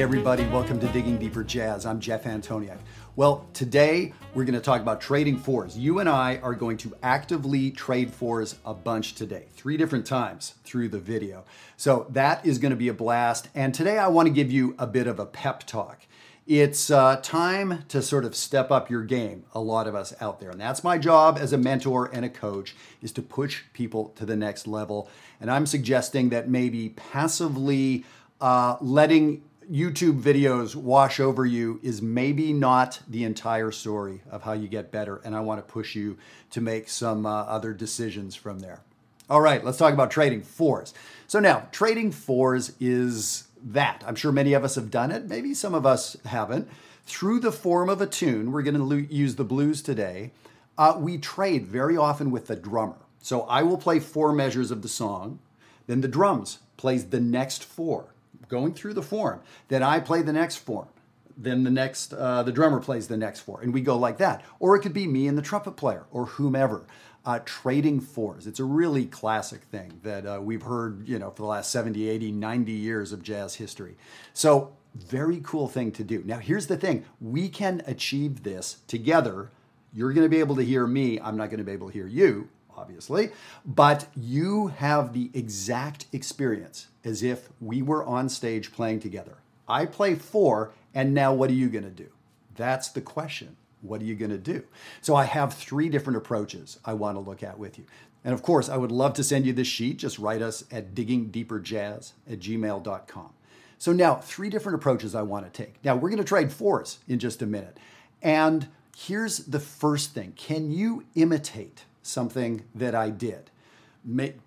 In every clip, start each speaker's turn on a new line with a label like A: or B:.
A: Hey, everybody, welcome to Digging Deeper Jazz. I'm Jeff Antoniuk. Well, today we're going to talk about trading fours. You and I are going to actively trade fours a bunch today, three different times through the video. So that is going to be a blast. And today I want to give you a bit of a pep talk. It's uh, time to sort of step up your game, a lot of us out there. And that's my job as a mentor and a coach is to push people to the next level. And I'm suggesting that maybe passively uh, letting YouTube videos wash over you is maybe not the entire story of how you get better. And I want to push you to make some uh, other decisions from there. All right, let's talk about trading fours. So now, trading fours is that. I'm sure many of us have done it. Maybe some of us haven't. Through the form of a tune, we're going to lo- use the blues today. Uh, we trade very often with the drummer. So I will play four measures of the song, then the drums plays the next four going through the form. Then I play the next form. Then the next, uh, the drummer plays the next four, and we go like that. Or it could be me and the trumpet player, or whomever. Uh, trading fours. It's a really classic thing that uh, we've heard, you know, for the last 70, 80, 90 years of jazz history. So, very cool thing to do. Now, here's the thing we can achieve this together. You're going to be able to hear me. I'm not going to be able to hear you obviously, but you have the exact experience as if we were on stage playing together. I play four, and now what are you going to do? That's the question. What are you going to do? So I have three different approaches I want to look at with you. And of course, I would love to send you this sheet. Just write us at diggingdeeperjazz at gmail.com. So now, three different approaches I want to take. Now, we're going to trade fours in just a minute. And here's the first thing Can you imitate something that I did.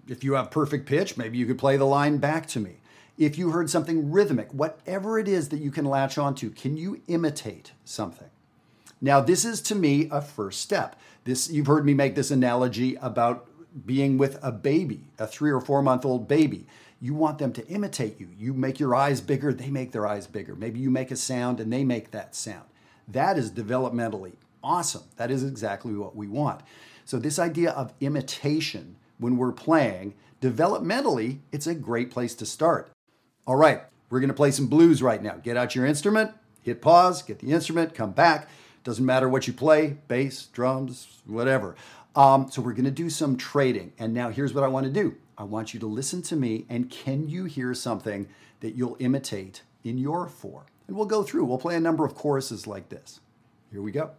A: If you have perfect pitch, maybe you could play the line back to me. If you heard something rhythmic, whatever it is that you can latch onto, can you imitate something? Now, this is to me a first step. This you've heard me make this analogy about being with a baby, a three or four month old baby. You want them to imitate you. You make your eyes bigger, they make their eyes bigger. Maybe you make a sound and they make that sound. That is developmentally awesome. That is exactly what we want. So, this idea of imitation when we're playing, developmentally, it's a great place to start. All right, we're to play some blues right now. Get out your instrument, hit pause, get the instrument, come back. Doesn't matter what you play bass, drums, whatever. Um, so, we're to do some trading. And now, here's what I want to do I want you to listen to me, and can you hear something that you'll imitate in your four? And we'll go through, we'll play a number of choruses like this. Here we go.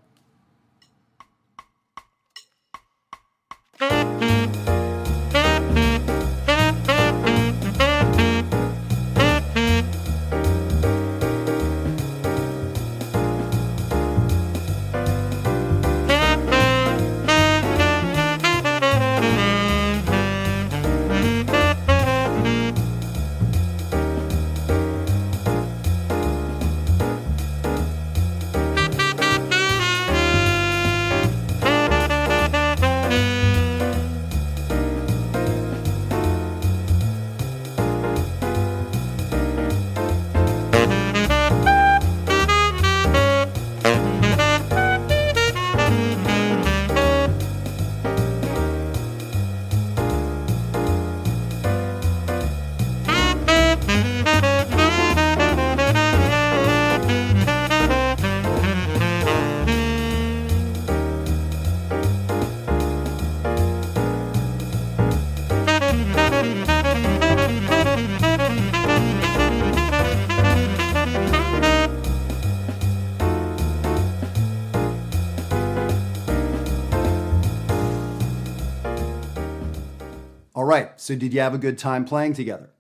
A: All right, so did you have a good time playing together?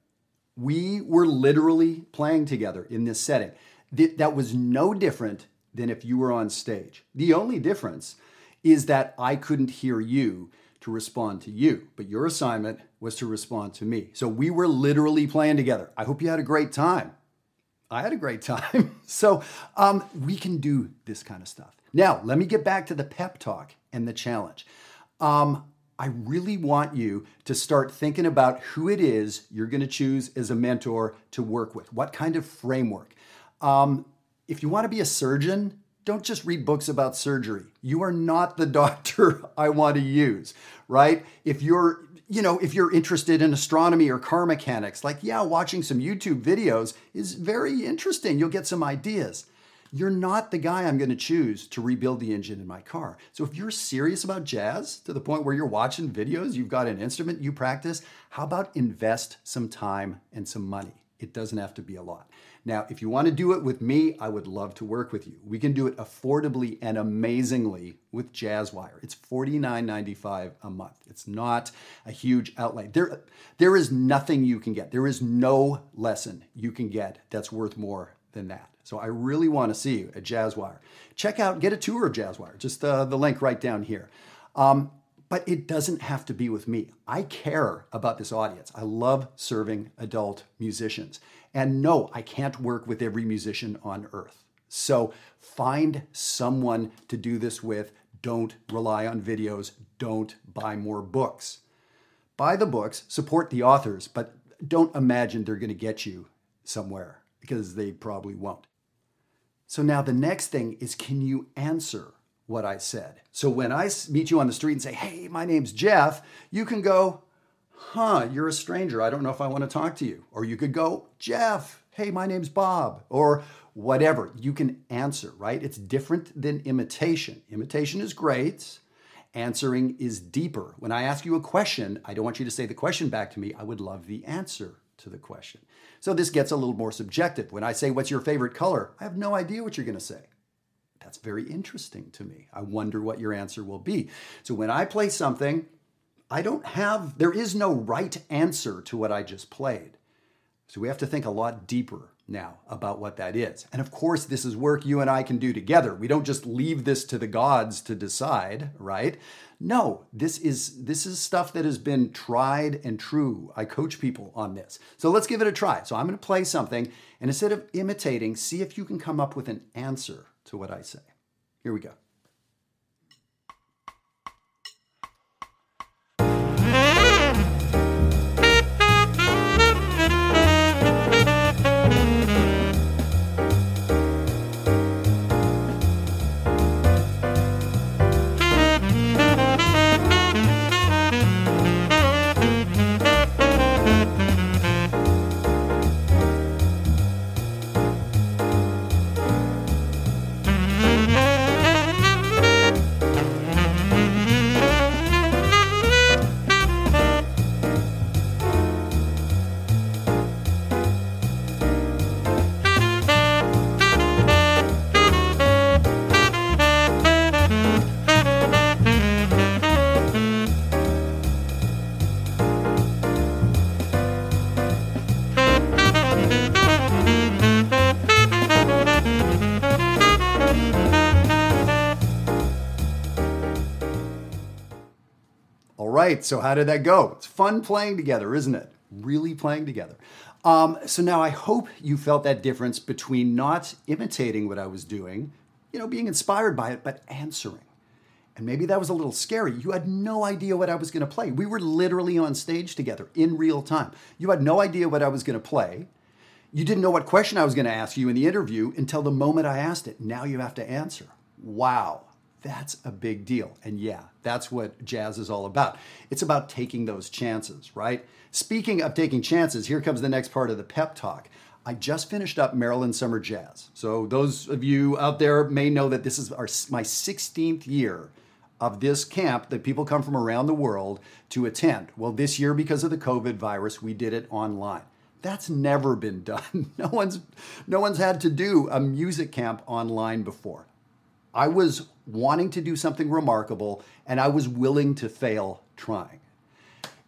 A: We were literally playing together in this setting. That was no different than if you were on stage. The only difference is that I couldn't hear you to respond to you, but your assignment was to respond to me. So we were literally playing together. I hope you had a great time. I had a great time. so um, we can do this kind of stuff. Now, let me get back to the pep talk and the challenge. Um, I really want you to start thinking about who it is you're going to choose as a mentor to work with. What kind of framework? Um, if you want to be a surgeon, don't just read books about surgery. You are not the doctor I want to use, right? If you're you know, if you're interested in astronomy or car mechanics, like, yeah, watching some YouTube videos is very interesting. You'll get some ideas. You're not the guy I'm going to choose to rebuild the engine in my car. So if you're serious about jazz to the point where you're watching videos, you've got an instrument you practice, how about invest some time and some money? It doesn't have to be a lot. Now, if you want to do it with me, I would love to work with you. We can do it affordably and amazingly with Jazzwire. It's $49.95 a month. It's not a huge outlay. There, there is nothing you can get. There is no lesson you can get that's worth more than that. So I really want to see you at Jazzwire. Check out, get a tour of Jazzwire. Just uh, the link right down here. Um, but it doesn't have to be with me. I care about this audience. I love serving adult musicians. And no, I can't work with every musician on earth. So find someone to do this with. Don't rely on videos. Don't buy more books. Buy the books, support the authors, but don't imagine they're going to get you somewhere because they probably won't. So now the next thing is can you answer what I said? So when I meet you on the street and say, hey, my name's Jeff, you can go, huh, you're a stranger. I don't know if I want to talk to you. Or you could go, Jeff, hey, my name's Bob. Or whatever. You can answer, right? It's different than imitation. Imitation is great. Answering is deeper. When I ask you a question, I don't want you to say the question back to me. I would love the answer to the question. So this gets a little more subjective. When I say, What's your favorite color? I have no idea what you're going to say. That's very interesting to me. I wonder what your answer will be. So when I play something, I don't have, there is no right answer to what I just played. So we have to think a lot deeper now about what that is. And of course, this is work you and I can do together. We don't just leave this to the gods to decide, right? No, this is this is stuff that has been tried and true. I coach people on this. So let's give it a try. So I'm going to play something and instead of imitating, see if you can come up with an answer to what I say. Here we go. Right. So, how did that go? It's fun playing together, isn't it? Really playing together. Um, so, now I hope you felt that difference between not imitating what I was doing, you know, being inspired by it, but answering. And maybe that was a little scary. You had no idea what I was going to play. We were literally on stage together in real time. You had no idea what I was going to play. You didn't know what question I was going to ask you in the interview until the moment I asked it. Now you have to answer. Wow. That's a big deal. And yeah, that's what jazz is all about. It's about taking those chances, right? Speaking of taking chances, here comes the next part of the pep talk. I just finished up Maryland Summer Jazz. So those of you out there may know that this is our, my 16th year of this camp that people come from around the world to attend. Well, this year because of the COVID virus, we did it online. That's never been done. No one's no one's had to do a music camp online before. I was wanting to do something remarkable and I was willing to fail trying.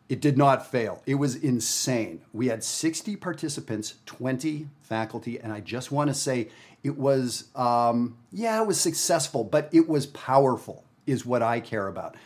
A: It did not fail. It was insane. We had 60 participants, 20 faculty, and I just want to say it was, um, yeah, it was successful, but it was powerful, is what I care about.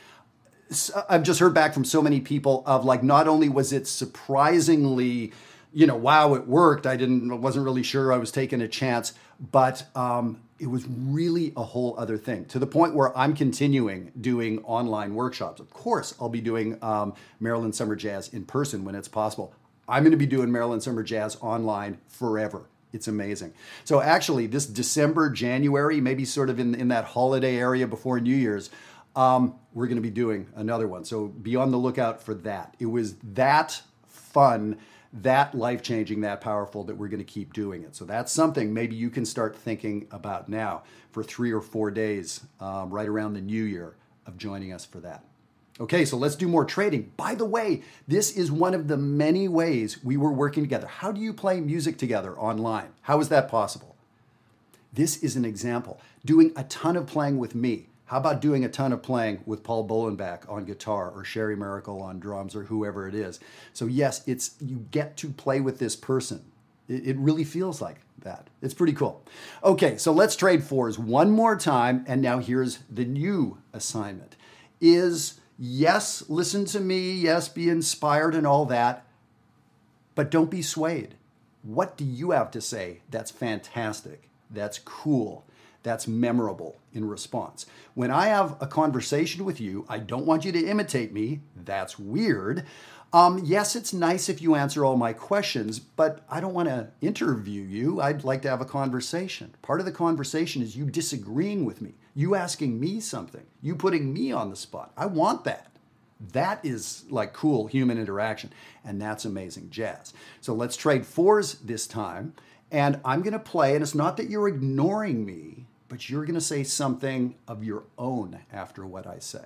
A: I've just heard back from so many people of like, not only was it surprisingly, you know, wow, it worked. I didn't, wasn't really sure I was taking a chance, but um, it was really a whole other thing to the point where I'm continuing doing online workshops. Of course, I'll be doing um, Maryland Summer Jazz in person when it's possible. I'm going to be doing Maryland Summer Jazz online forever. It's amazing. So, actually, this December, January, maybe sort of in, in that holiday area before New Year's, um, we're going to be doing another one. So be on the lookout for that. It was that fun, that life changing, that powerful that we're going to keep doing it. So that's something maybe you can start thinking about now for three or four days um, right around the new year of joining us for that. Okay, so let's do more trading. By the way, this is one of the many ways we were working together. How do you play music together online? How is that possible? This is an example. Doing a ton of playing with me. How about doing a ton of playing with Paul Bollenback on guitar or Sherrie Maricle on drums or whoever it is? So yes, it's you get to play with this person. It, it really feels like that. It's pretty cool. Okay, so let's trade fours one more time, and now here's the new assignment. Is yes, listen to me, yes, be inspired and all that, but don't be swayed. What do you have to say that's fantastic, that's cool, that's memorable in response? When I have a conversation with you, I don't want you to imitate me, that's weird. Um, yes, it's nice if you answer all my questions, but I don't want to interview you. I'd like to have a conversation. Part of the conversation is you disagreeing with me, you asking me something, you putting me on the spot. I want that. That is like cool human interaction, and that's amazing jazz. So let's trade fours this time, and I'm going to play, and it's not that you're ignoring me, but you're going to say something of your own after what I say.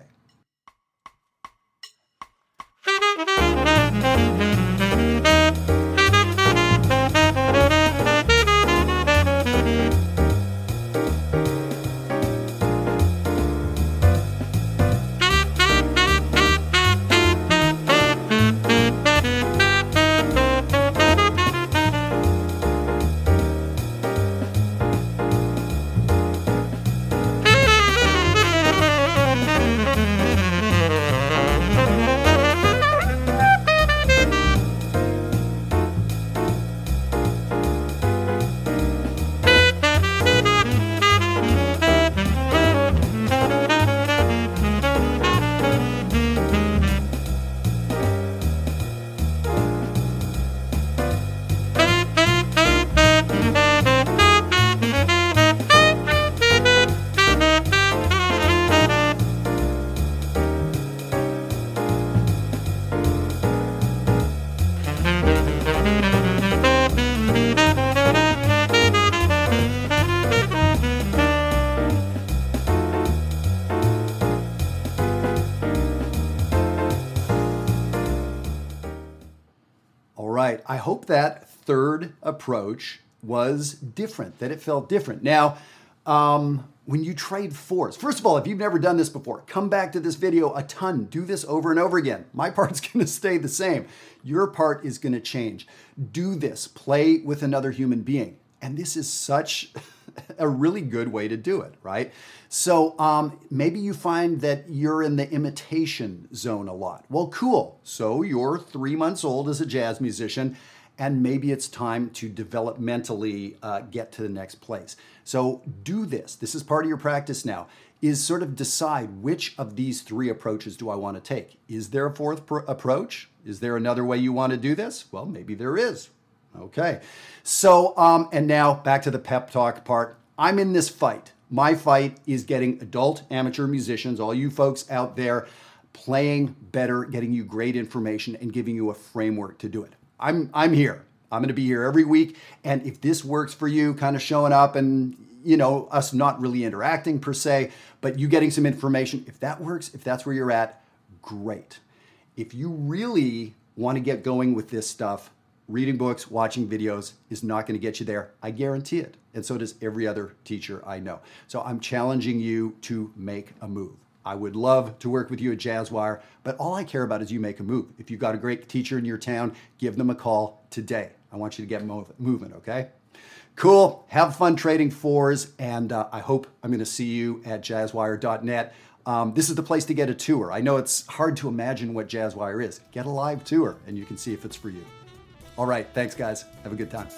A: I hope that third approach was different, that it felt different. Now, um, when you trade fours, first of all, if you've never done this before, come back to this video a ton. Do this over and over again. My part's to stay the same. Your part is to change. Do this. Play with another human being. And this is such a really good way to do it, right? So um, maybe you find that you're in the imitation zone a lot. Well, cool. So you're three months old as a jazz musician, and maybe it's time to developmentally uh, get to the next place. So do this. This is part of your practice now. Is sort of decide which of these three approaches do I want to take? Is there a fourth pr- approach? Is there another way you want to do this? Well, maybe there is. Okay. So, um, and now back to the pep talk part. I'm in this fight. My fight is getting adult amateur musicians, all you folks out there, playing better, getting you great information, and giving you a framework to do it. I'm, I'm here. I'm going to be here every week. And if this works for you, kind of showing up and, you know, us not really interacting per se, but you getting some information, if that works, if that's where you're at, great. If you really want to get going with this stuff, reading books, watching videos is not going to get you there. I guarantee it. And so does every other teacher I know. So I'm challenging you to make a move. I would love to work with you at Jazzwire, but all I care about is you make a move. If you've got a great teacher in your town, give them a call today. I want you to get moving, okay? Cool. Have fun trading fours, and uh, I hope I'm going to see you at jazzwire.net. Um, this is the place to get a tour. I know it's hard to imagine what Jazzwire is. Get a live tour, and you can see if it's for you. All right. Thanks, guys. Have a good time.